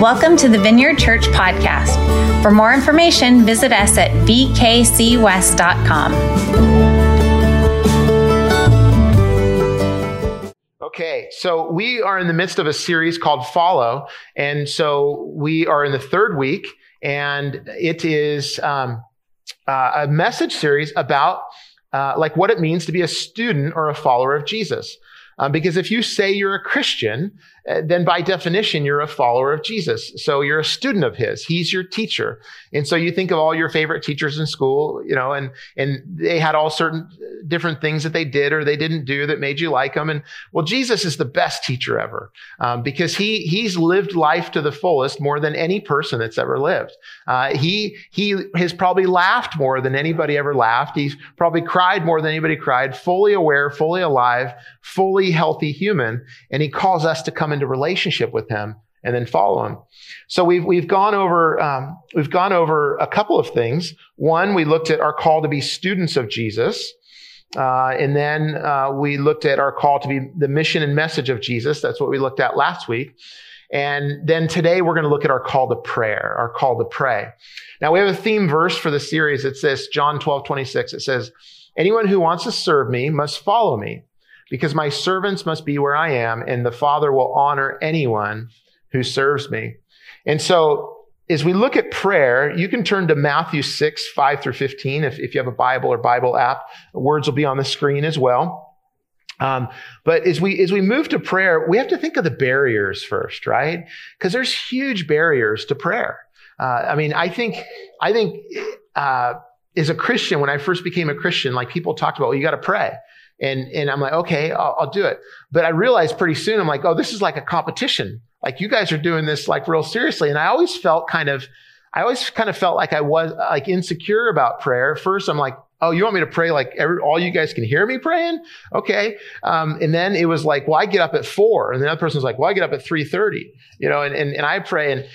Welcome to the Vineyard Church podcast. For more information, visit us at vkcwest.com. Okay, so we are in the midst of a series called Follow. And so we are in the third week, and it is um, uh, a message series about uh, like what it means to be a student or a follower of Jesus. Um, because if you say you're a Christian, then by definition, you're a follower of Jesus. So you're a student of his. He's your teacher. And so you think of all your favorite teachers in school, you know, and, and they had all certain different things that they did or they didn't do that made you like them. And well, Jesus is the best teacher ever, um, because he, he's lived life to the fullest more than any person that's ever lived. Uh, he, he has probably laughed more than anybody ever laughed. He's probably cried more than anybody cried, fully aware, fully alive, fully healthy human. And he calls us to come into relationship with him and then follow him. So we've we've gone over um, we've gone over a couple of things. One, we looked at our call to be students of Jesus, uh, and then uh, we looked at our call to be the mission and message of Jesus. That's what we looked at last week. And then today we're going to look at our call to prayer, our call to pray. Now we have a theme verse for the series. It's this John 12, 26. It says, anyone who wants to serve me must follow me because my servants must be where I am, and the Father will honor anyone who serves me. And so, as we look at prayer, you can turn to Matthew 6, 5 through 15. If, if you have a Bible or Bible app, words will be on the screen as well. Um, but as we as we move to prayer, we have to think of the barriers first, right? Because there's huge barriers to prayer. Uh, I mean, I think I think uh, as a Christian, when I first became a Christian, like people talked about, well, you got to pray. And, and I'm like, okay, I'll, I'll do it. But I realized pretty soon, I'm like, oh, this is like a competition. Like you guys are doing this like real seriously. And I always felt kind of, I always kind of felt like I was like insecure about prayer. First, I'm like, oh, you want me to pray like every, all you guys can hear me praying? Okay. Um, and then it was like, well, I get up at four. And the other person's like, well, I get up at 3.30, you know, and, and, and I pray. And,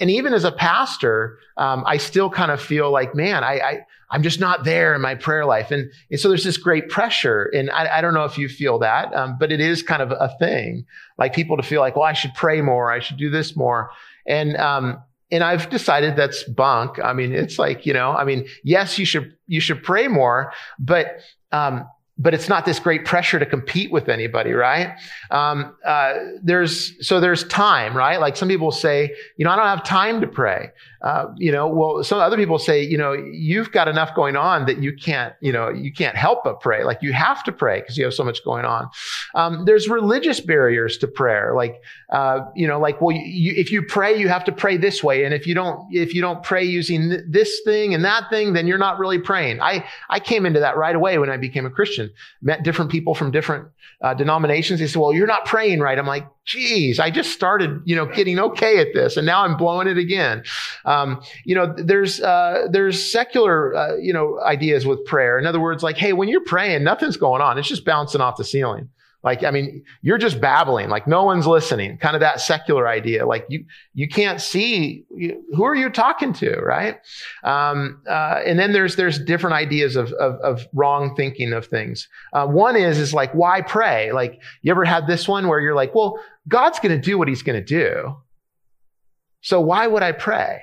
and even as a pastor, um, I still kind of feel like, man, I, I, I'm just not there in my prayer life. And, and so there's this great pressure. And I, I don't know if you feel that, um, but it is kind of a thing, like people to feel like, well, I should pray more. I should do this more. And, um, and I've decided that's bunk. I mean, it's like, you know, I mean, yes, you should, you should pray more, but, um, but it's not this great pressure to compete with anybody, right? Um, uh, there's so there's time, right? Like some people say, you know, I don't have time to pray. Uh, you know, well, some other people say, you know, you've got enough going on that you can't, you know, you can't help but pray. Like you have to pray because you have so much going on. Um, there's religious barriers to prayer, like, uh, you know, like, well, you, if you pray, you have to pray this way, and if you don't, if you don't pray using th- this thing and that thing, then you're not really praying. I I came into that right away when I became a Christian. Met different people from different uh, denominations. They said, well, you're not praying right. I'm like, geez, I just started, you know, getting okay at this, and now I'm blowing it again. Um, you know, there's uh, there's secular, uh, you know, ideas with prayer. In other words, like, hey, when you're praying, nothing's going on; it's just bouncing off the ceiling. Like, I mean, you're just babbling, like no one's listening. Kind of that secular idea. Like you, you can't see you, who are you talking to, right? Um, uh, and then there's there's different ideas of of, of wrong thinking of things. Uh, one is is like why pray? Like you ever had this one where you're like, well, God's going to do what He's going to do, so why would I pray?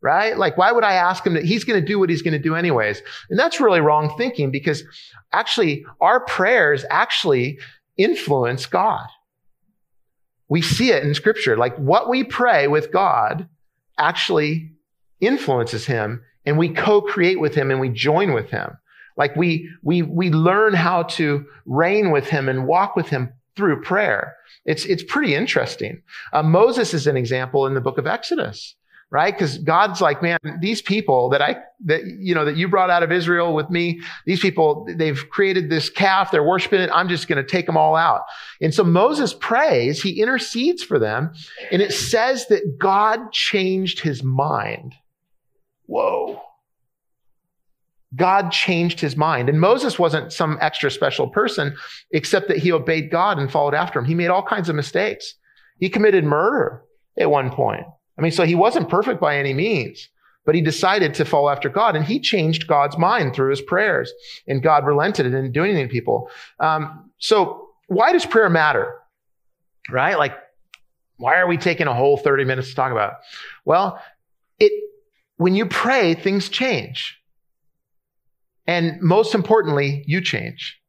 Right? Like, why would I ask him that he's going to do what he's going to do anyways? And that's really wrong thinking because actually our prayers actually influence God. We see it in scripture. Like what we pray with God actually influences him and we co-create with him and we join with him. Like we, we, we learn how to reign with him and walk with him through prayer. It's, it's pretty interesting. Uh, Moses is an example in the book of Exodus right? Because God's like, man, these people that I, that, you know, that you brought out of Israel with me, these people, they've created this calf, they're worshiping it. I'm just going to take them all out. And so Moses prays, he intercedes for them, and it says that God changed his mind. Whoa. God changed his mind. And Moses wasn't some extra special person, except that he obeyed God and followed after him. He made all kinds of mistakes. He committed murder at one point. I mean, so he wasn't perfect by any means, but he decided to follow after God and he changed God's mind through his prayers and God relented and didn't do anything to people. Um, so why does prayer matter? Right? Like Why are we taking a whole 30 minutes to talk about it? Well, it, when you pray, things change. And most importantly, you change.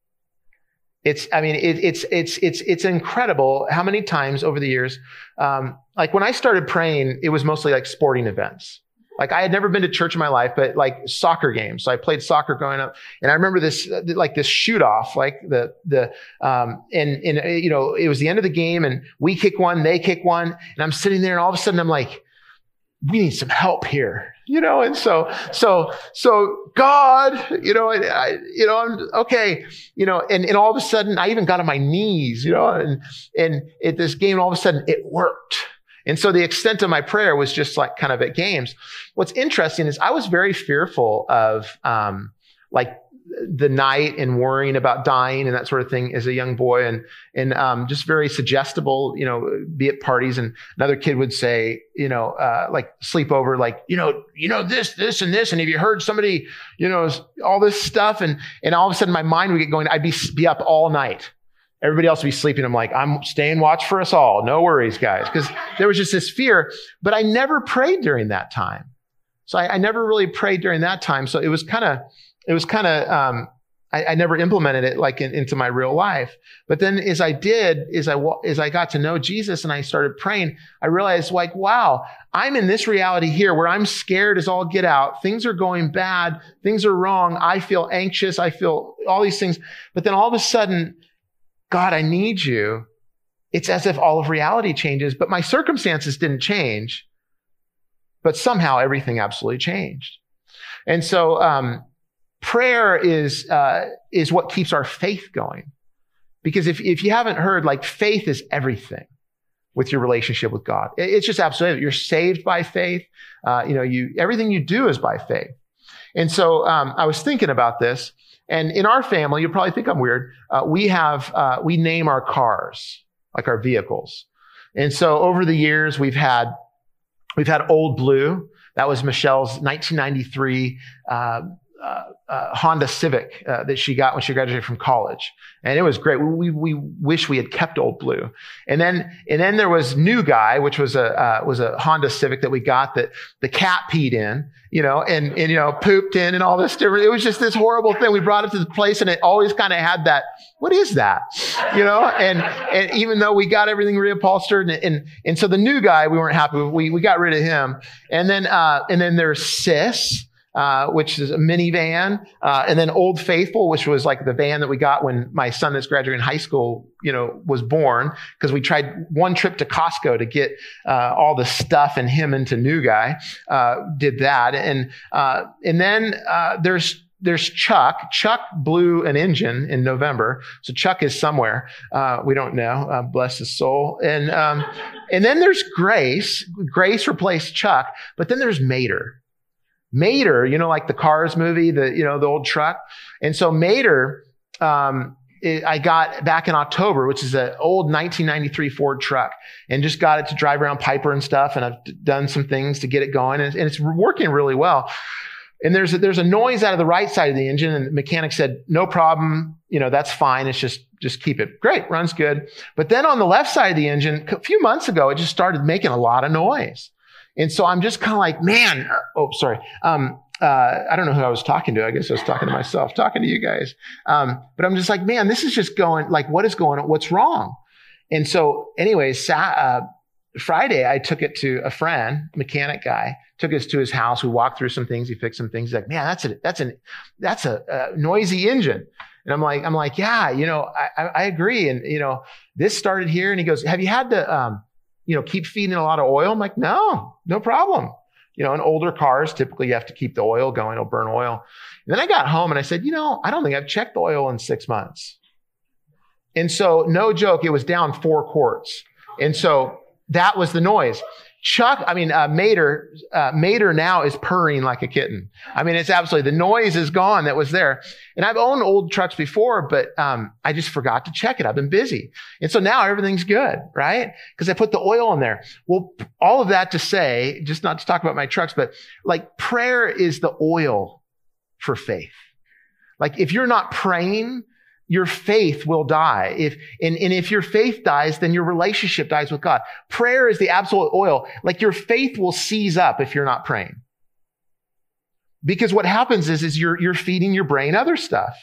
It's, I mean, it, it's, it's, it's, it's incredible how many times over the years, um, like when I started praying, it was mostly like sporting events. Like I had never been to church in my life, but like soccer games. So I played soccer growing up, and I remember this like this shoot off, like the the um and and uh, you know it was the end of the game, and we kick one, they kick one, and I'm sitting there, and all of a sudden I'm like, we need some help here, you know. And so so so God, you know, and I you know I'm okay, you know, and and all of a sudden I even got on my knees, you know, and and at this game all of a sudden it worked and so the extent of my prayer was just like kind of at games. What's interesting is I was very fearful of um, like the night and worrying about dying and that sort of thing as a young boy and and um, just very suggestible you know be at parties and another kid would say you know uh, like sleep over like you know you know this this and this and have you heard somebody you know all this stuff and and all of a sudden my mind would get going I'd be be up all night Everybody else would be sleeping. I'm like, I'm staying watch for us all. No worries, guys. Because there was just this fear, but I never prayed during that time. So I, I never really prayed during that time. So it was kind of, it was kind of, um, I, I, never implemented it like in, into my real life. But then as I did, as I, as I got to know Jesus and I started praying, I realized like, wow, I'm in this reality here where I'm scared as all get out. Things are going bad. Things are wrong. I feel anxious. I feel all these things. But then all of a sudden, God, I need you. It's as if all of reality changes, but my circumstances didn't change. But somehow everything absolutely changed. And so, um, prayer is, uh, is what keeps our faith going. Because if, if you haven't heard, like faith is everything with your relationship with God. It's just absolutely, you're saved by faith. Uh, you know, you, everything you do is by faith. And so, um, I was thinking about this and in our family, you probably think I'm weird. Uh, we have, uh, we name our cars, like our vehicles. And so over the years, we've had, we've had Old Blue. That was Michelle's 1993, uh, uh, Honda Civic uh, that she got when she graduated from college, and it was great. We, we, we wish we had kept Old Blue, and then and then there was New Guy, which was a uh, was a Honda Civic that we got that the cat peed in, you know, and and you know pooped in and all this different. It was just this horrible thing. We brought it to the place, and it always kind of had that. What is that? You know, and and even though we got everything reupholstered, and and, and so the New Guy we weren't happy with. We we got rid of him, and then uh, and then there's Sis uh, which is a minivan, uh, and then Old Faithful, which was like the van that we got when my son that's graduating high school, you know, was born. Because we tried one trip to Costco to get uh, all the stuff and him into New Guy. Uh, did that, and uh, and then uh, there's there's Chuck. Chuck blew an engine in November, so Chuck is somewhere. Uh, we don't know. Uh, bless his soul. And um, and then there's Grace. Grace replaced Chuck, but then there's Mater. Mater, you know, like the Cars movie, the, you know, the old truck. And so Mater, um, it, I got back in October, which is an old 1993 Ford truck and just got it to drive around Piper and stuff. And I've done some things to get it going and, and it's working really well. And there's a, there's a noise out of the right side of the engine and the mechanic said, no problem. You know, that's fine. It's just, just keep it. Great. Runs good. But then on the left side of the engine, a few months ago, it just started making a lot of noise. And so I'm just kind of like, man, oh, sorry. Um, uh, I don't know who I was talking to. I guess I was talking to myself, talking to you guys. Um, but I'm just like, man, this is just going, like, what is going on? What's wrong? And so, anyways, sa- uh, Friday, I took it to a friend, mechanic guy, took us to his house. We walked through some things. He fixed some things. He's like, man, that's a, that's an, that's a, a noisy engine. And I'm like, I'm like, yeah, you know, I, I, agree. And, you know, this started here. And he goes, have you had the, um, you know, keep feeding a lot of oil? I'm like, no, no problem. You know, in older cars, typically you have to keep the oil going, it'll burn oil. And then I got home and I said, you know, I don't think I've checked the oil in six months. And so, no joke, it was down four quarts. And so that was the noise. Chuck, I mean, uh, Mater, uh, Mater now is purring like a kitten. I mean, it's absolutely, the noise is gone that was there. And I've owned old trucks before, but, um, I just forgot to check it. I've been busy. And so now everything's good, right? Because I put the oil in there. Well, all of that to say, just not to talk about my trucks, but like prayer is the oil for faith. Like if you're not praying, your faith will die. If, and, and if your faith dies, then your relationship dies with God. Prayer is the absolute oil. Like your faith will seize up if you're not praying. Because what happens is, is you're, you're feeding your brain other stuff.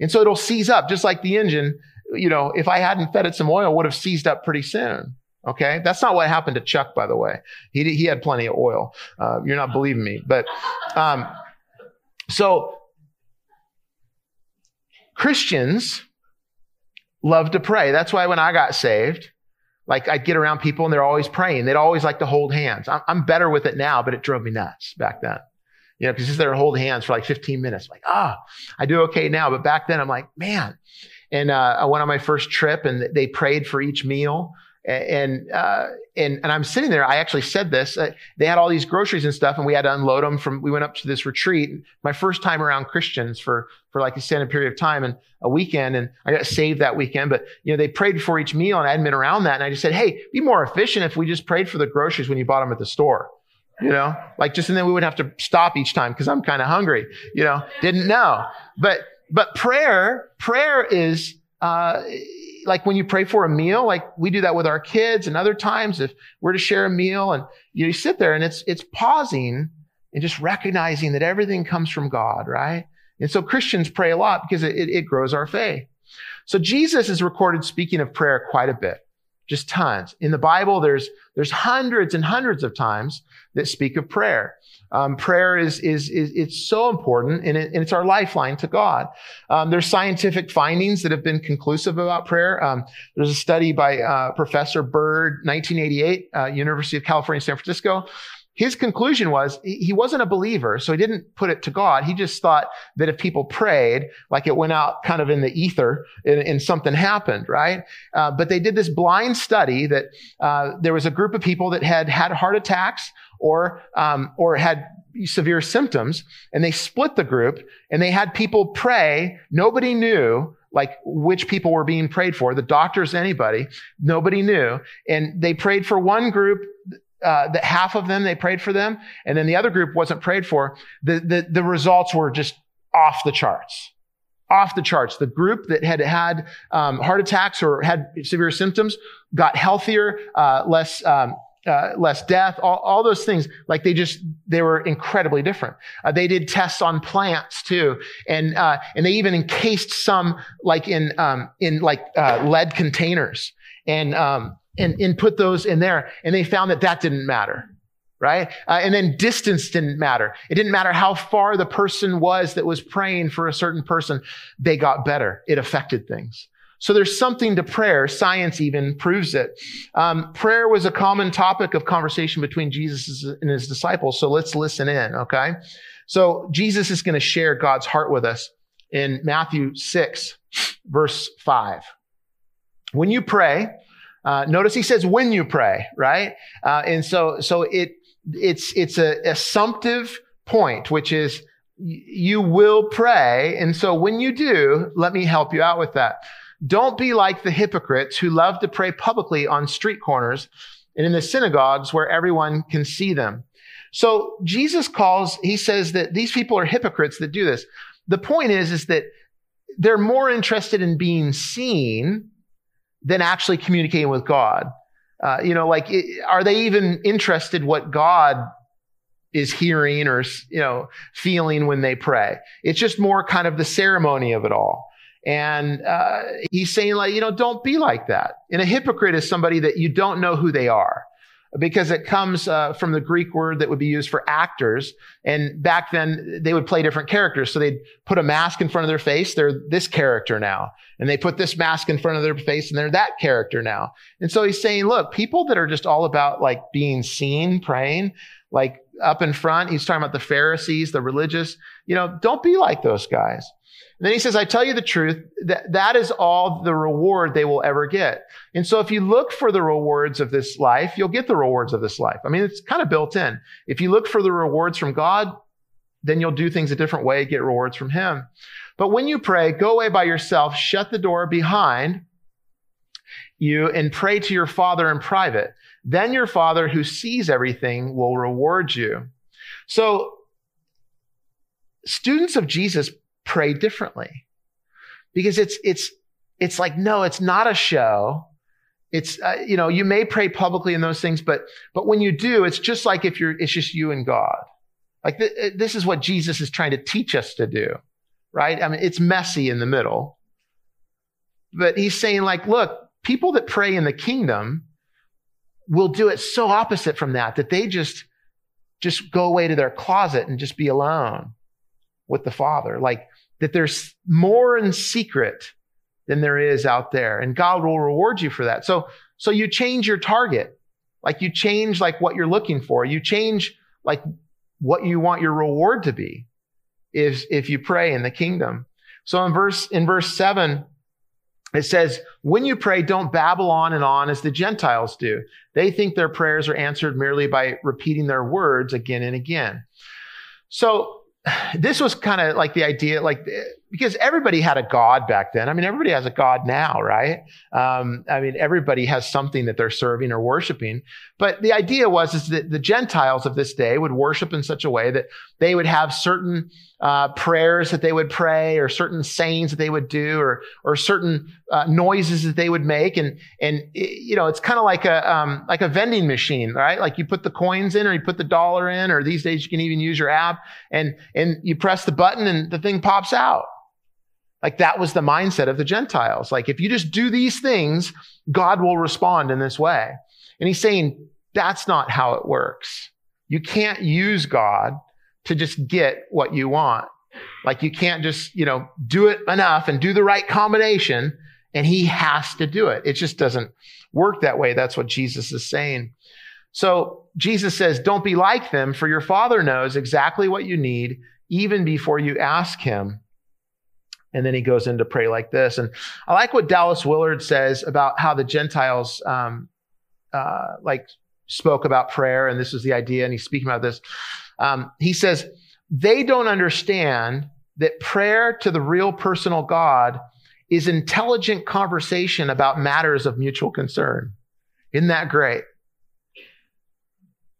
And so it'll seize up, just like the engine. You know, if I hadn't fed it some oil, would have seized up pretty soon. Okay. That's not what happened to Chuck, by the way. He, he had plenty of oil. Uh, you're not believing me, but, um, so Christians love to pray. That's why when I got saved, like I'd get around people and they're always praying. They'd always like to hold hands. I'm, I'm better with it now, but it drove me nuts back then. You know, because just there hold hands for like 15 minutes. Like, ah, oh, I do okay now. But back then I'm like, man. And uh, I went on my first trip and they prayed for each meal and uh, and and I'm sitting there. I actually said this. Uh, they had all these groceries and stuff, and we had to unload them. From we went up to this retreat. My first time around Christians for for like a extended period of time and a weekend, and I got saved that weekend. But you know, they prayed before each meal, and I hadn't been around that. And I just said, "Hey, be more efficient if we just prayed for the groceries when you bought them at the store." You know, like just and then we would have to stop each time because I'm kind of hungry. You know, didn't know, but but prayer prayer is. Uh, like when you pray for a meal, like we do that with our kids and other times if we're to share a meal and you sit there and it's, it's pausing and just recognizing that everything comes from God, right? And so Christians pray a lot because it, it grows our faith. So Jesus is recorded speaking of prayer quite a bit just tons. In the Bible, there's, there's hundreds and hundreds of times that speak of prayer. Um, prayer is, is, is, it's so important and, it, and, it's our lifeline to God. Um, there's scientific findings that have been conclusive about prayer. Um, there's a study by uh, Professor Byrd, 1988, uh, University of California, San Francisco, his conclusion was he wasn't a believer, so he didn't put it to God. He just thought that if people prayed, like it went out kind of in the ether and, and something happened, right? Uh, but they did this blind study that uh, there was a group of people that had had heart attacks or um, or had severe symptoms, and they split the group and they had people pray. Nobody knew like which people were being prayed for, the doctors, anybody, nobody knew. And they prayed for one group uh, that half of them they prayed for them, and then the other group wasn't prayed for. The, the the results were just off the charts, off the charts. The group that had had um, heart attacks or had severe symptoms got healthier, uh, less. Um, uh, less death, all, all, those things, like they just, they were incredibly different. Uh, they did tests on plants too. And, uh, and they even encased some like in, um, in like, uh, lead containers. And, um, and, and put those in there. And they found that that didn't matter. Right? Uh, and then distance didn't matter. It didn't matter how far the person was that was praying for a certain person. They got better. It affected things. So there's something to prayer. Science even proves it. Um, prayer was a common topic of conversation between Jesus and his disciples. So let's listen in, okay? So Jesus is going to share God's heart with us in Matthew 6, verse 5. When you pray, uh, notice he says when you pray, right? Uh, and so, so it, it's, it's a assumptive point, which is you will pray. And so when you do, let me help you out with that. Don't be like the hypocrites who love to pray publicly on street corners and in the synagogues where everyone can see them. So Jesus calls, he says that these people are hypocrites that do this. The point is, is that they're more interested in being seen than actually communicating with God. Uh, you know, like, it, are they even interested what God is hearing or, you know, feeling when they pray? It's just more kind of the ceremony of it all. And uh, he's saying, like, you know, don't be like that. And a hypocrite is somebody that you don't know who they are because it comes uh, from the Greek word that would be used for actors. And back then, they would play different characters. So they'd put a mask in front of their face. They're this character now. And they put this mask in front of their face and they're that character now. And so he's saying, look, people that are just all about like being seen, praying, like up in front, he's talking about the Pharisees, the religious, you know, don't be like those guys. And then he says, I tell you the truth, that that is all the reward they will ever get. And so if you look for the rewards of this life, you'll get the rewards of this life. I mean, it's kind of built in. If you look for the rewards from God, then you'll do things a different way, get rewards from him. But when you pray, go away by yourself, shut the door behind you and pray to your father in private. Then your father who sees everything will reward you. So students of Jesus pray differently. because it's, it's, it's like, no, it's not a show. It's, uh, you know, you may pray publicly in those things, but, but when you do, it's just like if you're, it's just you and God. Like th- uh, this is what Jesus is trying to teach us to do, right? I mean, it's messy in the middle, but he's saying like, look, people that pray in the kingdom will do it so opposite from that, that they just, just go away to their closet and just be alone with the Father. Like that there's more in secret than there is out there. And God will reward you for that. So, so you change your target. Like you change like what you're looking for. You change like what you want your reward to be if, if you pray in the kingdom. So in verse, in verse seven, it says, when you pray, don't babble on and on as the Gentiles do. They think their prayers are answered merely by repeating their words again and again. So this was kind of like the idea, like, because everybody had a God back then. I mean, everybody has a God now, right? Um, I mean, everybody has something that they're serving or worshiping. But the idea was is that the Gentiles of this day would worship in such a way that they would have certain uh, prayers that they would pray, or certain sayings that they would do, or or certain uh, noises that they would make, and and you know, it's kind of like a um, like a vending machine, right? Like you put the coins in, or you put the dollar in, or these days you can even use your app, and and you press the button, and the thing pops out. Like that was the mindset of the Gentiles. Like if you just do these things, God will respond in this way. And he's saying that's not how it works. You can't use God to just get what you want. Like you can't just, you know, do it enough and do the right combination and he has to do it. It just doesn't work that way. That's what Jesus is saying. So Jesus says, don't be like them for your father knows exactly what you need even before you ask him. And then he goes into pray like this. And I like what Dallas Willard says about how the Gentiles, um, uh, like spoke about prayer. And this is the idea. And he's speaking about this. Um, he says, they don't understand that prayer to the real personal God is intelligent conversation about matters of mutual concern. Isn't that great?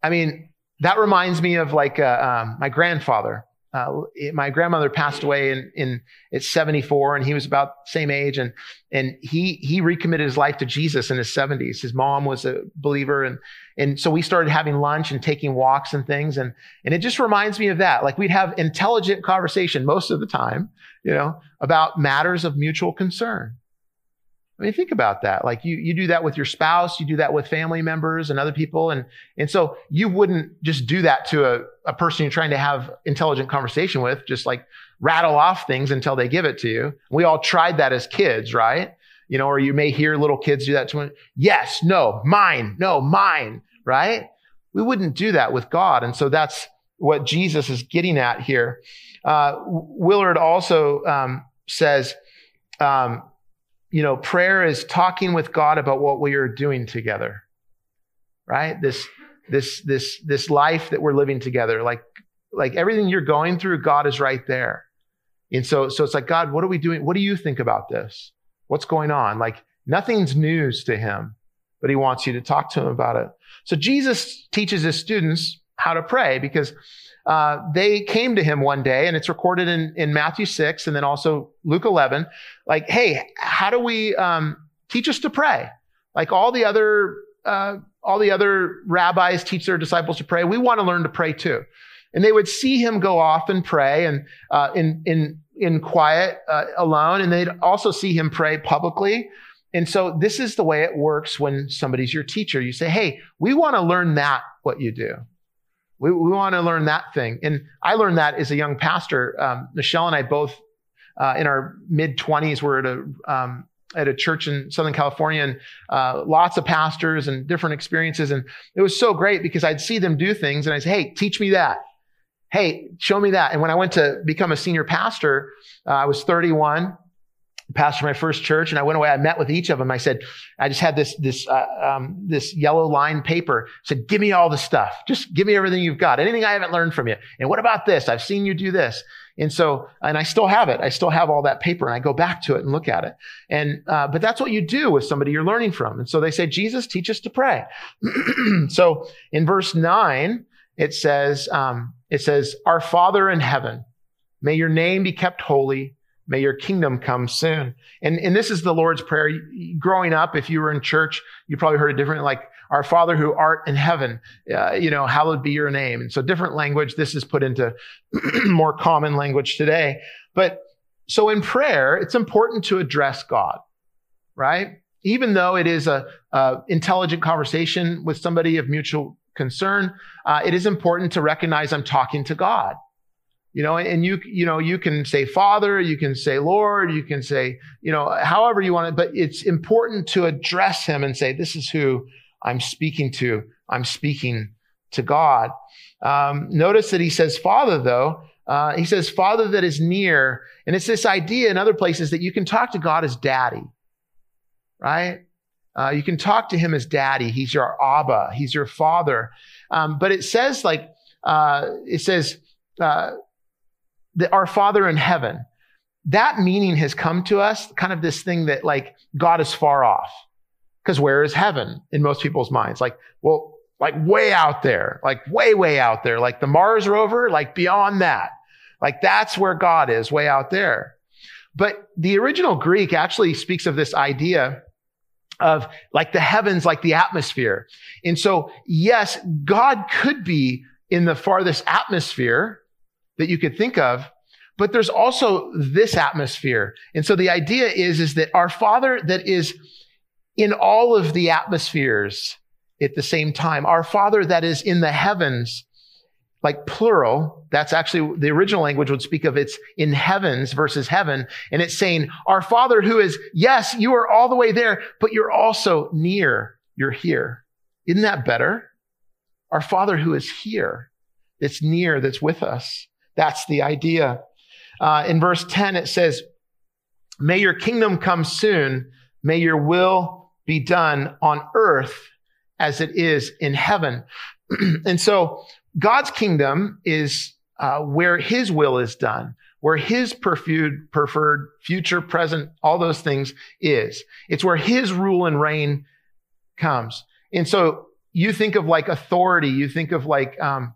I mean, that reminds me of like uh, um, my grandfather uh, my grandmother passed away in, in at 74 and he was about same age and and he he recommitted his life to Jesus in his 70s his mom was a believer and and so we started having lunch and taking walks and things and and it just reminds me of that. Like we'd have intelligent conversation most of the time you know about matters of mutual concern I mean, think about that. Like you, you do that with your spouse, you do that with family members and other people. And, and so you wouldn't just do that to a, a person you're trying to have intelligent conversation with, just like rattle off things until they give it to you. We all tried that as kids, right? You know, or you may hear little kids do that to one. Yes, no, mine, no, mine, right? We wouldn't do that with God. And so that's what Jesus is getting at here. Uh, Willard also um, says, um, you know, prayer is talking with God about what we are doing together, right? This, this, this, this life that we're living together, like, like everything you're going through, God is right there. And so, so it's like, God, what are we doing? What do you think about this? What's going on? Like nothing's news to him, but he wants you to talk to him about it. So Jesus teaches his students how to pray because uh, they came to him one day, and it's recorded in, in Matthew 6 and then also Luke 11. Like, hey, how do we um, teach us to pray? Like all the other uh, all the other rabbis teach their disciples to pray. We want to learn to pray too. And they would see him go off and pray and uh, in in in quiet uh, alone, and they'd also see him pray publicly. And so this is the way it works when somebody's your teacher. You say, "Hey, we want to learn that what you do." We, we want to learn that thing. And I learned that as a young pastor. Um, Michelle and I both, uh, in our mid 20s, were at a, um, at a church in Southern California and uh, lots of pastors and different experiences. And it was so great because I'd see them do things and I'd say, hey, teach me that. Hey, show me that. And when I went to become a senior pastor, uh, I was 31 pastor my first church and I went away. I met with each of them. I said, I just had this, this, uh, um, this yellow line paper. I said, give me all the stuff. Just give me everything you've got. Anything I haven't learned from you. And what about this? I've seen you do this. And so, and I still have it. I still have all that paper and I go back to it and look at it. And, uh, but that's what you do with somebody you're learning from. And so they say, Jesus, teach us to pray. so in verse nine, it says, um, it says, our Father in heaven, may your name be kept holy May your kingdom come soon. And, and this is the Lord's Prayer. Growing up, if you were in church, you probably heard it different, like, Our Father who art in heaven, uh, you know, hallowed be your name. And so different language. This is put into more common language today. But so in prayer, it's important to address God, right? Even though it is a, a intelligent conversation with somebody of mutual concern, uh, it is important to recognize I'm talking to God. You know, and you, you know, you can say Father, you can say Lord, you can say, you know, however you want it, but it's important to address him and say, this is who I'm speaking to. I'm speaking to God. Um, notice that he says Father, though. Uh, he says Father that is near. And it's this idea in other places that you can talk to God as daddy, right? Uh, you can talk to him as daddy. He's your Abba. He's your father. Um, but it says like, uh, it says, uh, that our Father in heaven, that meaning has come to us, kind of this thing that like God is far off. Because where is heaven in most people's minds? Like, well, like way out there, like way, way out there, like the Mars rover, like beyond that. Like that's where God is, way out there. But the original Greek actually speaks of this idea of like the heavens, like the atmosphere. And so, yes, God could be in the farthest atmosphere, that you could think of. But there's also this atmosphere. And so the idea is, is that our Father that is in all of the atmospheres at the same time, our Father that is in the heavens, like plural, that's actually the original language would speak of it's in heavens versus heaven. And it's saying, our Father who is, yes, you are all the way there, but you're also near. You're here. Isn't that better? Our Father who is here, that's near, that's with us. That's the idea. Uh, in verse 10, it says, May your kingdom come soon. May your will be done on earth as it is in heaven. and so God's kingdom is uh, where his will is done, where his preferred, preferred future, present, all those things is. It's where his rule and reign comes. And so you think of like authority, you think of like, um,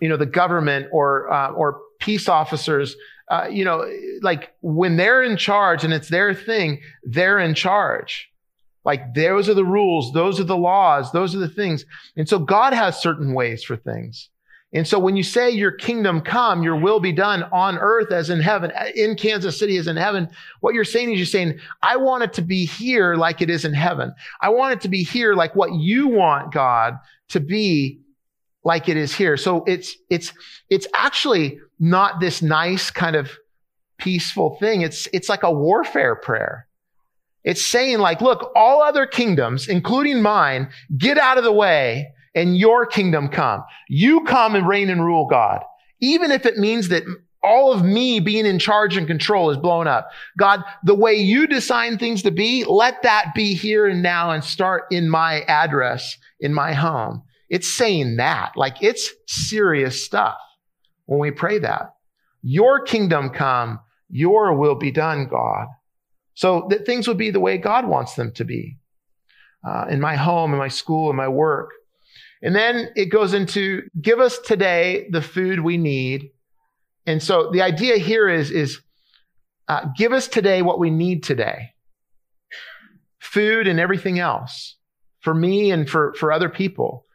you know, the government or, uh, or peace officers, uh, you know, like when they're in charge and it's their thing, they're in charge. Like those are the rules. Those are the laws. Those are the things. And so God has certain ways for things. And so when you say your kingdom come, your will be done on earth as in heaven, in Kansas City as in heaven, what you're saying is you're saying, I want it to be here like it is in heaven. I want it to be here like what you want God to be like it is here. So it's, it's, it's actually not this nice kind of peaceful thing. It's, it's like a warfare prayer. It's saying like, look, all other kingdoms, including mine, get out of the way and your kingdom come. You come and reign and rule God. Even if it means that all of me being in charge and control is blown up. God, the way you design things to be, let that be here and now and start in my address, in my home. It's saying that, like it's serious stuff when we pray that. Your kingdom come, your will be done, God. So that things would be the way God wants them to be uh, in my home, in my school, in my work. And then it goes into give us today the food we need. And so the idea here is, is uh, give us today what we need today food and everything else for me and for, for other people.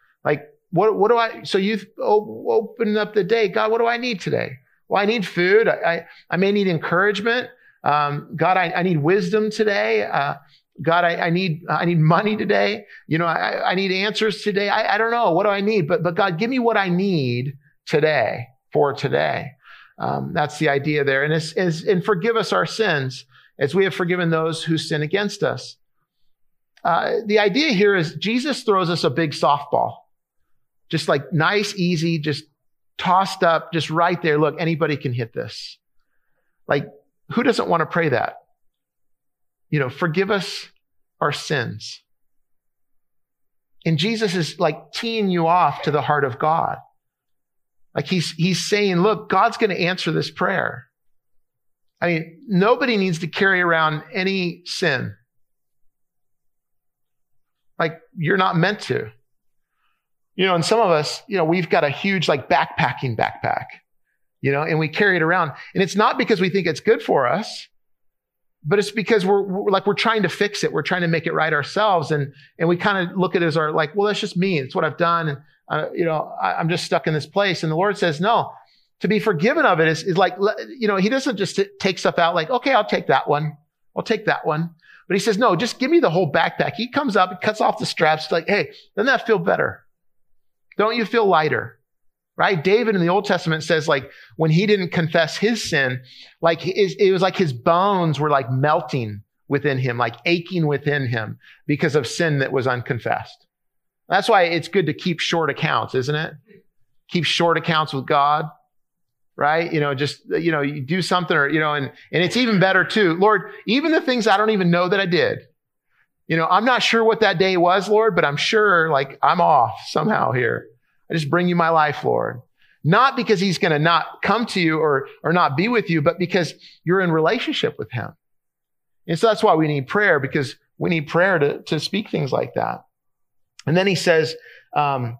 What, what do I, so you open up the day, God, what do I need today? Well, I need food. I, I, I may need encouragement. Um, God, I, I, need wisdom today. Uh, God, I, I, need I need money today. You know, I, I need answers today. I, I, don't know what do I need, but but God, give me what I need today for today. Um, that's the idea there, and it's, it's, and forgive us our sins as we have forgiven those who sin against us. Uh, the idea here is Jesus throws us a big softball just like nice, easy, just tossed up, just right there. Look, anybody can hit this. Like, who doesn't want to pray that? You know, forgive us our sins. And Jesus is like teeing you off to the heart of God. Like he's, he's saying, look, God's going to answer this prayer. I mean, nobody needs to carry around any sin. Like you're not meant to. You know, and some of us, you know, we've got a huge like backpacking backpack, you know, and we carry it around. And it's not because we think it's good for us. but it's because we're, we're, like we're trying to fix it. We're trying to make it right ourselves. And and we kind of look at it as our like well that's just me. It's what i've done. And uh, you know I, i'm just stuck in this place. And the lord says no to be forgiven of it is, is like you know he doesn't just take stuff out like okay i'll take that one. I'll take that one. But he says no just give me the whole backpack. He comes up cuts off the straps like hey doesn't that feel better don't you feel lighter right? David in the Old Testament says like when he didn't confess his sin, like it was like his bones were like melting within him, like aching within him because of sin that was unconfessed. That's why it's good to keep short accounts, isn't it? Keep short accounts with God, right? You know, just, you know, you do something or, you know, and, and it's even better too. Lord, even the things I don't even know that I did, you know, I'm not sure what that day was, Lord, but I'm sure like I'm off somehow here. I just bring you my life, Lord. Not because he's going to not come to you or, or not be with you, but because you're in relationship with him. And so that's why we need prayer because we need prayer to, to speak things like that. And then he says, um,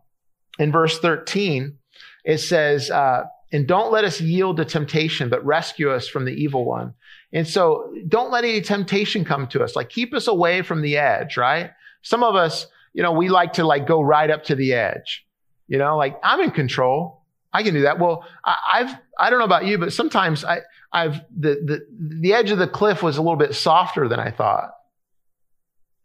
in verse 13, it says, uh, and don't let us yield to temptation, but rescue us from the evil one. And so don't let any temptation come to us. Like keep us away from the edge, right? Some of us, you know, we like to like go right up to the edge. You know, like I'm in control. I can do that. Well, I, I've, I don't know about you, but sometimes I, I've, the, the, the edge of the cliff was a little bit softer than I thought.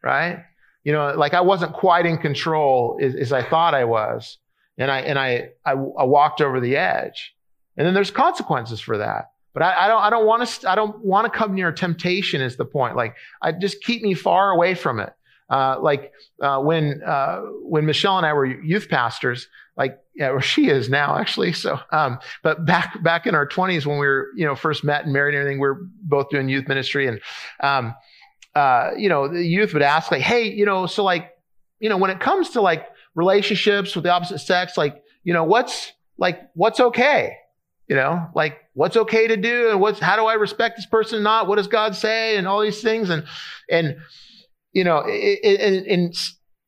Right? You know, like I wasn't quite in control as, as I thought I was. And I, and I, I, I, walked over the edge. And then there's consequences for that. But I, I don't, I don't want to, I don't want to come near temptation is the point. Like I just keep me far away from it. Uh, like uh, when uh, when Michelle and I were youth pastors, like yeah, or she is now actually. So, um, but back back in our twenties when we were you know first met and married and everything, we are both doing youth ministry, and um, uh, you know the youth would ask like, hey, you know, so like, you know, when it comes to like relationships with the opposite sex, like, you know, what's like what's okay, you know, like what's okay to do and what's how do I respect this person? Not what does God say and all these things and and you know, in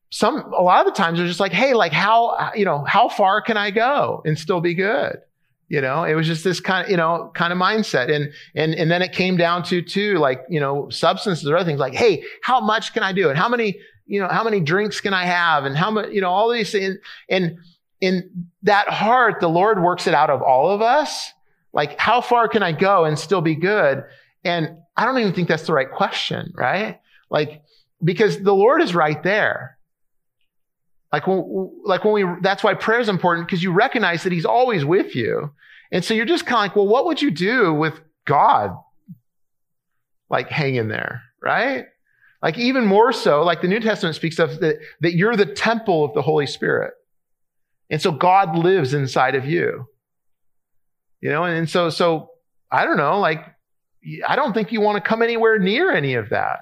some, a lot of the times they're just like, hey, like how, you know, how far can I go and still be good? You know, it was just this kind of, you know, kind of mindset. And, and, and then it came down to, too, like, you know, substances or other things like, hey, how much can I do? And how many, you know, how many drinks can I have? And how much, you know, all these things. And in that heart, the Lord works it out of all of us. Like, how far can I go and still be good? And I don't even think that's the right question, right? Like, because the Lord is right there. Like when, like when we, that's why prayer is important because you recognize that he's always with you. And so you're just kind of like, well, what would you do with God? Like hanging there, right? Like even more so, like the New Testament speaks of that, that you're the temple of the Holy Spirit. And so God lives inside of you. You know, and, and so, so I don't know, like, I don't think you want to come anywhere near any of that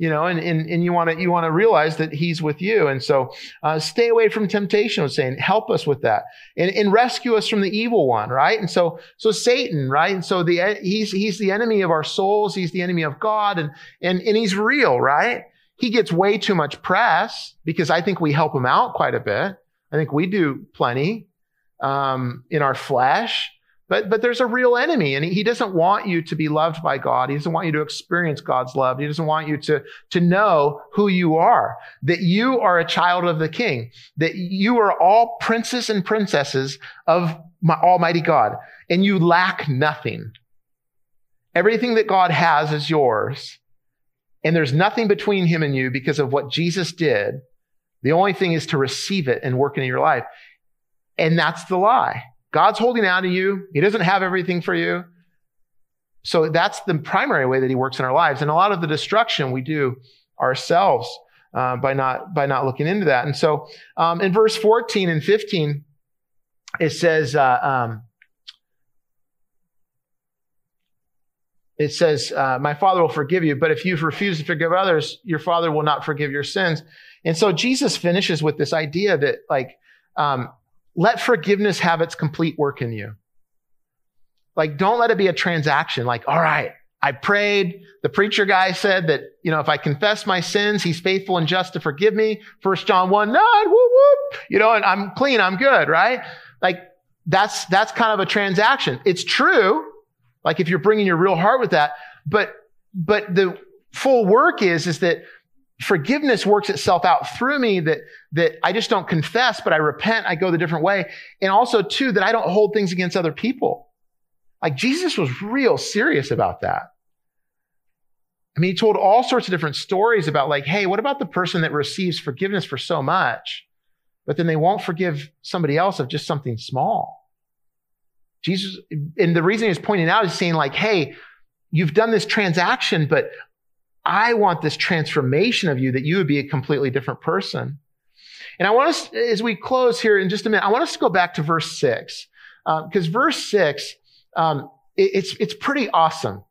you know, and, and, and you want to, you want to realize that he's with you. And so, uh, stay away from temptation. Was saying, help us with that and, and rescue us from the evil one, right? And so, so Satan, right? And so the, he's, he's the enemy of our souls. He's the enemy of God and, and, and he's real, right? He gets way too much press because I think we help him out quite a bit. I think we do plenty, um, in our flesh. But, but there's a real enemy and he doesn't want you to be loved by God. He doesn't want you to experience God's love. He doesn't want you to, to know who you are, that you are a child of the king, that you are all princes and princesses of my Almighty God and you lack nothing. Everything that God has is yours. And there's nothing between him and you because of what Jesus did. The only thing is to receive it and work it in your life. And that's the lie. God's holding out to you. He doesn't have everything for you. So that's the primary way that he works in our lives. And a lot of the destruction we do ourselves uh, by not by not looking into that. And so um, in verse 14 and 15, it says, uh, um, it says, uh, my father will forgive you, but if you've refused to forgive others, your father will not forgive your sins. And so Jesus finishes with this idea that like, um, let forgiveness have its complete work in you. Like, don't let it be a transaction. Like, all right, I prayed. The preacher guy said that, you know, if I confess my sins, he's faithful and just to forgive me. First John 1, 9, whoop, whoop. You know, and I'm clean. I'm good, right? Like, that's, that's kind of a transaction. It's true. Like, if you're bringing your real heart with that, but but the full work is, is that forgiveness works itself out through me that, that I just don't confess, but I repent. I go the different way. And also too, that I don't hold things against other people. Like Jesus was real serious about that. I mean, he told all sorts of different stories about like, hey, what about the person that receives forgiveness for so much, but then they won't forgive somebody else of just something small? Jesus, and the reason he's pointing out is saying like, hey, you've done this transaction, but I want this transformation of you that you would be a completely different person. And I want us, as we close here in just a minute, I want us to go back to verse six, because uh, verse six, um, it, it's, it's pretty awesome.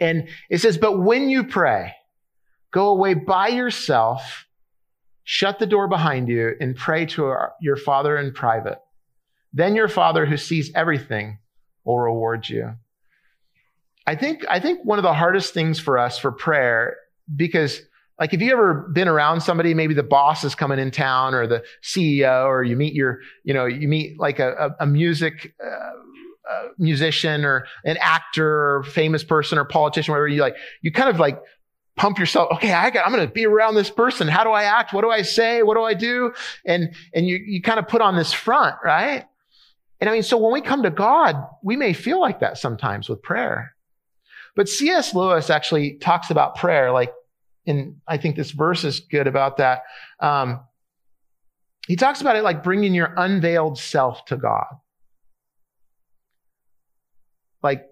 And it says, but when you pray, go away by yourself, shut the door behind you and pray to our, your father in private. Then your father who sees everything will reward you. I think, I think one of the hardest things for us for prayer, because like if you ever been around somebody, maybe the boss is coming in town or the CEO, or you meet your, you know, you meet like a, a, a music, uh, musician or an actor or famous person or politician, whatever you like, you kind of like pump yourself. Okay, I I'm going to be around this person. How do I act? What do I say? What do I do? And, and you, you kind of put on this front, right? And I mean, so when we come to God, we may feel like that sometimes with prayer. But C.S. Lewis actually talks about prayer, like, and I think this verse is good about that. Um, he talks about it like bringing your unveiled self to God. Like,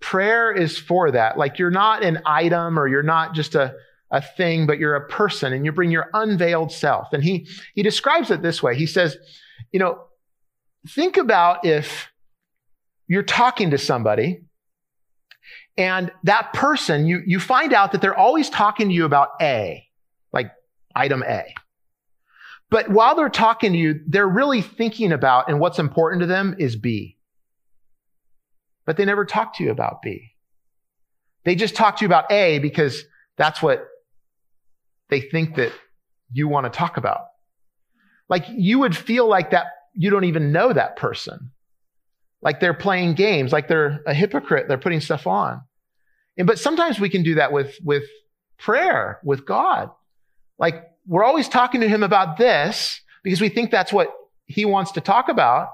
prayer is for that. Like, you're not an item or you're not just a, a thing, but you're a person and you bring your unveiled self. And he, he describes it this way. He says, you know, think about if you're talking to somebody and that person, you, you find out that they're always talking to you about A, like item A. But while they're talking to you, they're really thinking about and what's important to them is B. But they never talk to you about B. They just talk to you about A because that's what they think that you want to talk about. Like you would feel like that you don't even know that person. Like they're playing games, like they're a hypocrite, they're putting stuff on. And, but sometimes we can do that with, with prayer, with God. Like we're always talking to him about this because we think that's what he wants to talk about.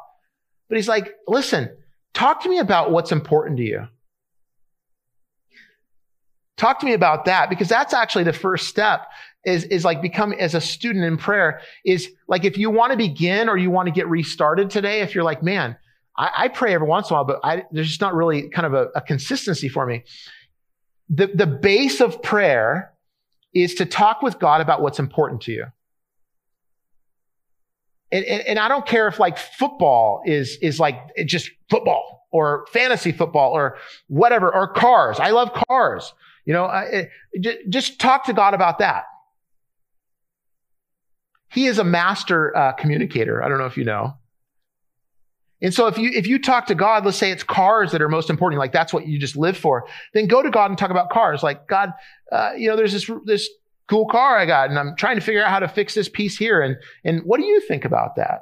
But he's like, listen, talk to me about what's important to you. Talk to me about that because that's actually the first step is, is like become as a student in prayer is like if you want to begin or you want to get restarted today, if you're like, man, I, I pray every once in a while, but I, there's just not really kind of a, a consistency for me the, the base of prayer is to talk with God about what's important to you. And, and, and, I don't care if like football is, is like just football or fantasy football or whatever, or cars. I love cars. You know, I, just talk to God about that. He is a master uh, communicator. I don't know if you know. And so if you, if you talk to God, let's say it's cars that are most important, like that's what you just live for, then go to God and talk about cars. Like, God, uh, you know, there's this, this cool car I got and I'm trying to figure out how to fix this piece here. And, and what do you think about that?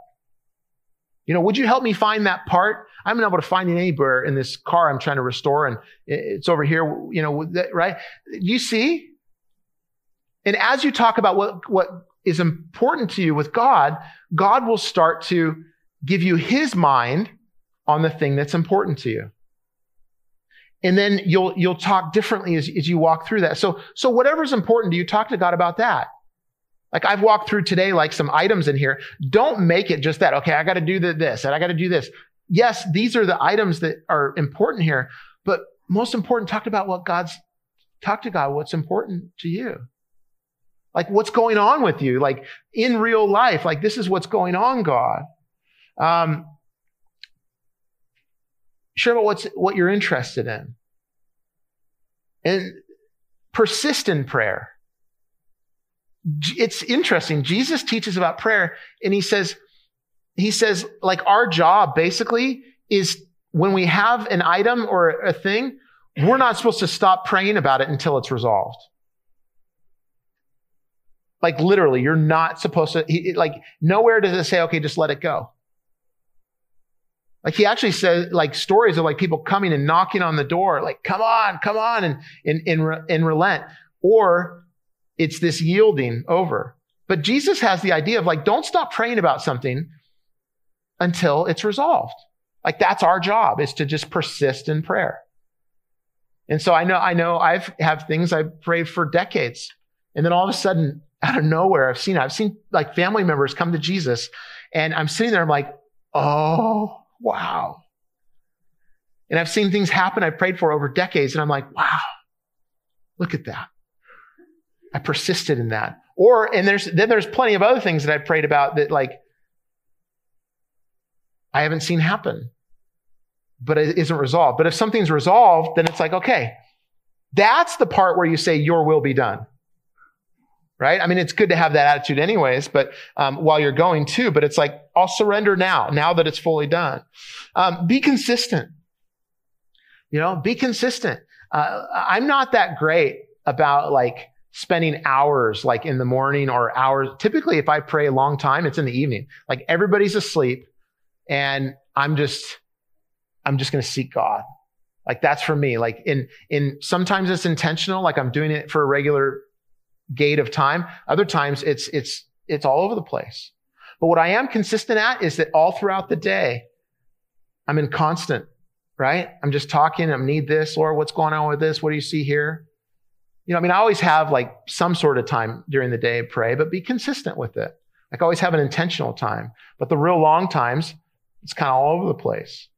You know, would you help me find that part? I'm not able to find it anywhere in this car I'm trying to restore and it's over here, you know, right? You see? And as you talk about what, what is important to you with God, God will start to give you his mind on the thing that's important to you. And then you'll, you'll talk differently as, as you walk through that. So, so whatever's important to you, talk to God about that. Like I've walked through today, like some items in here. Don't make it just that. Okay. I got to do the, this and I got to do this. Yes, these are the items that are important here, but most important, talk about what God's, talk to God, what's important to you. Like what's going on with you? Like in real life, like this is what's going on, God. Um, share about what's, what you're interested in. And persist in prayer. It's interesting. Jesus teaches about prayer and he says, he says, like our job basically is when we have an item or a thing, we're not supposed to stop praying about it until it's resolved. Like literally, you're not supposed to, like nowhere does it say, okay, just let it go. Like he actually says, like stories of like people coming and knocking on the door, like, come on, come on, and, and, and, and relent. Or it's this yielding over. But Jesus has the idea of like, don't stop praying about something until it's resolved. Like that's our job is to just persist in prayer. And so I know, I know I've have things I've prayed for decades. And then all of a sudden, out of nowhere, I've seen, I've seen like family members come to Jesus and I'm sitting there, I'm like, oh, wow. And I've seen things happen I've prayed for over decades and I'm like, wow, look at that. I persisted in that. Or, and there's, then there's plenty of other things that I've prayed about that like, I haven't seen happen, but it isn't resolved. But if something's resolved, then it's like, okay, that's the part where you say, your will be done. Right? I mean, it's good to have that attitude anyways, but um, while you're going too, but it's like, I'll surrender now, now that it's fully done. Um, be consistent. You know, be consistent. Uh, I'm not that great about like spending hours like in the morning or hours. Typically, if I pray a long time, it's in the evening. Like everybody's asleep and I'm just, I'm just going to seek God. Like that's for me. Like in, in sometimes it's intentional. Like I'm doing it for a regular gate of time. Other times it's, it's, it's all over the place. But what I am consistent at is that all throughout the day, I'm in constant, right? I'm just talking. I need this, Lord. What's going on with this? What do you see here? You know, I mean, I always have like some sort of time during the day to pray, but be consistent with it. Like always have an intentional time, but the real long times, it's kind of all over the place.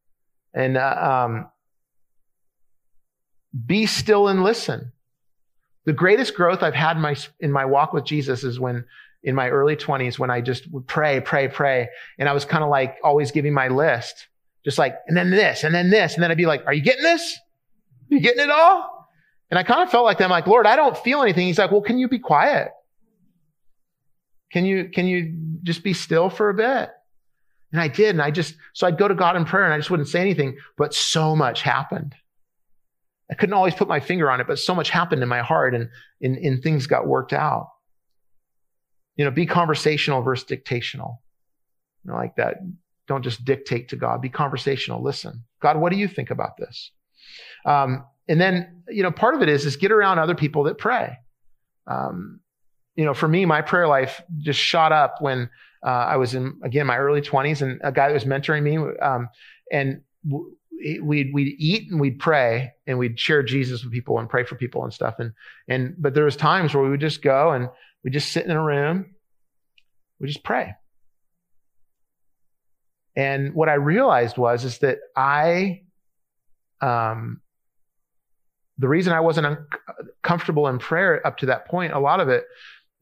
And uh, um, be still and listen. The greatest growth I've had in my, in my walk with Jesus is when in my early 20s when I just would pray, pray, pray. And I was kind of like always giving my list, just like, and then this, and then this. And then I'd be like, are you getting this? Are you getting it all? And I kind of felt like that. I'm like, Lord, I don't feel anything. He's like, well, can you be quiet? Can you, can you just be still for a bit? And I did. And I just, so I'd go to God in prayer and I just wouldn't say anything, but so much happened. I couldn't always put my finger on it, but so much happened in my heart and, and, and things got worked out. You know, be conversational versus dictational. You know, like that. Don't just dictate to God. Be conversational. Listen. God, what do you think about this? Um, and then, you know, part of it is, is get around other people that pray. Um, you know, for me, my prayer life just shot up when uh, I was in again my early 20s, and a guy that was mentoring me, um, and w- we'd we'd eat and we'd pray and we'd share Jesus with people and pray for people and stuff. And and but there was times where we would just go and we just sit in a room, we just pray. And what I realized was is that I, um, the reason I wasn't un- comfortable in prayer up to that point, a lot of it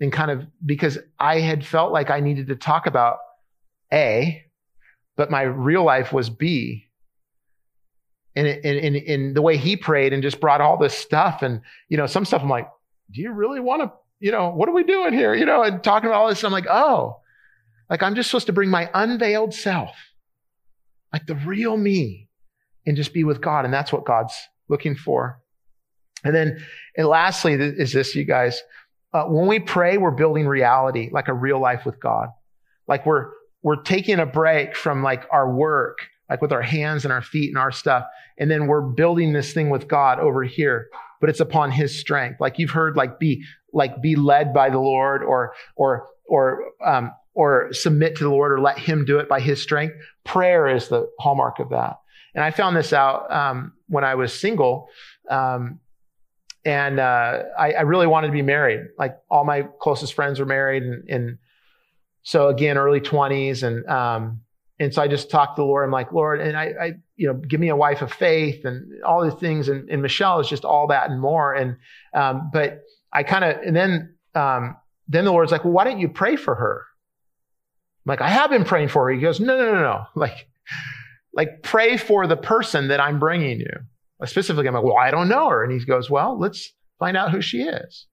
and kind of because I had felt like I needed to talk about A, but my real life was B. And, in in the way he prayed and just brought all this stuff and, you know, some stuff I'm like, do you really want to, you know, what are we doing here? You know, and talking about all this. I'm like, oh, like I'm just supposed to bring my unveiled self, like the real me and just be with God. And that's what God's looking for. And then, and lastly, is this, you guys, uh, when we pray, we're building reality, like a real life with God. Like we're, we're taking a break from like our work, like with our hands and our feet and our stuff. And then we're building this thing with God over here, but it's upon his strength. Like you've heard, like be, like be led by the Lord or, or, or, um, or submit to the Lord or let him do it by his strength. Prayer is the hallmark of that. And I found this out, um, when I was single. Um, and uh, I, I, really wanted to be married. Like all my closest friends were married, and, and so again, early twenties, and um, and so I just talked to the Lord. I'm like, Lord, and I, I you know, give me a wife of faith, and all these things, and, and Michelle is just all that and more. And um, but I kind of, and then um, then the Lord's like, well, why don't you pray for her? I'm like, I have been praying for her. He goes, no, no, no, no, like, like pray for the person that I'm bringing you specifically, I'm like, well, I don't know her. And he goes, well, let's find out who she is.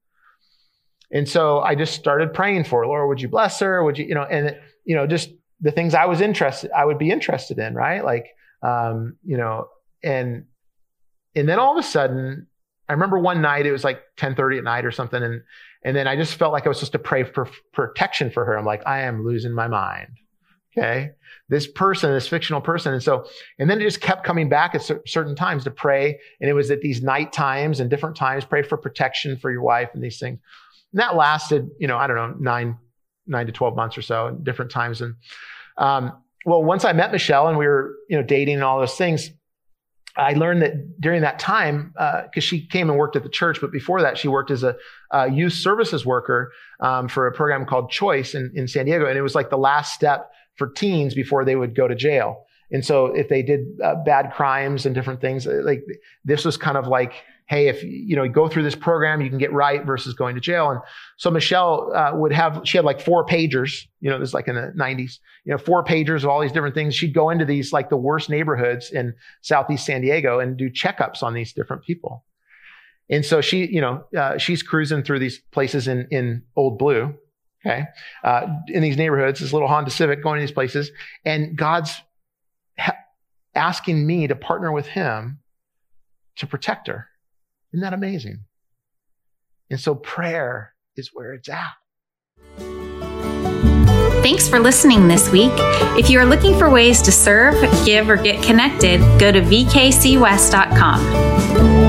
And so I just started praying for her. Lord, would you bless her? Would you, you know, and, you know, just the things I was interested, I would be interested in, right? Like, um, you know, and, and then all of a sudden, I remember one night, it was like 1030 at night or something. And, and then I just felt like I was supposed to pray for protection for her. I'm like, I am losing my mind. Okay. This person, this fictional person. And so, and then it just kept coming back at certain times to pray. And it was at these night times and different times, pray for protection for your wife and these things. And that lasted, you know, I don't know, nine, nine to 12 months or so, different times. And, um, well, once I met Michelle and we were, you know, dating and all those things, I learned that during that time, because uh, she came and worked at the church, but before that, she worked as a, a youth services worker um, for a program called Choice in, in San Diego. And it was like the last step for teens before they would go to jail. And so if they did uh, bad crimes and different things, uh, like this was kind of like hey, if you know you go through this program, you can get right versus going to jail. And so Michelle uh, would have she had like four pagers. You know, this is like in the '90s. You know, four pagers of all these different things. She'd go into these like the worst neighborhoods in Southeast San Diego and do checkups on these different people. And so she, you know, uh, she's cruising through these places in in Old Blue, okay, uh, in these neighborhoods, this little Honda Civic, going to these places, and God's ha- asking me to partner with Him to protect her. Isn't that amazing? And so prayer is where it's at. Thanks for listening this week. If you are looking for ways to serve, give, or get connected, go to vkcwest.com.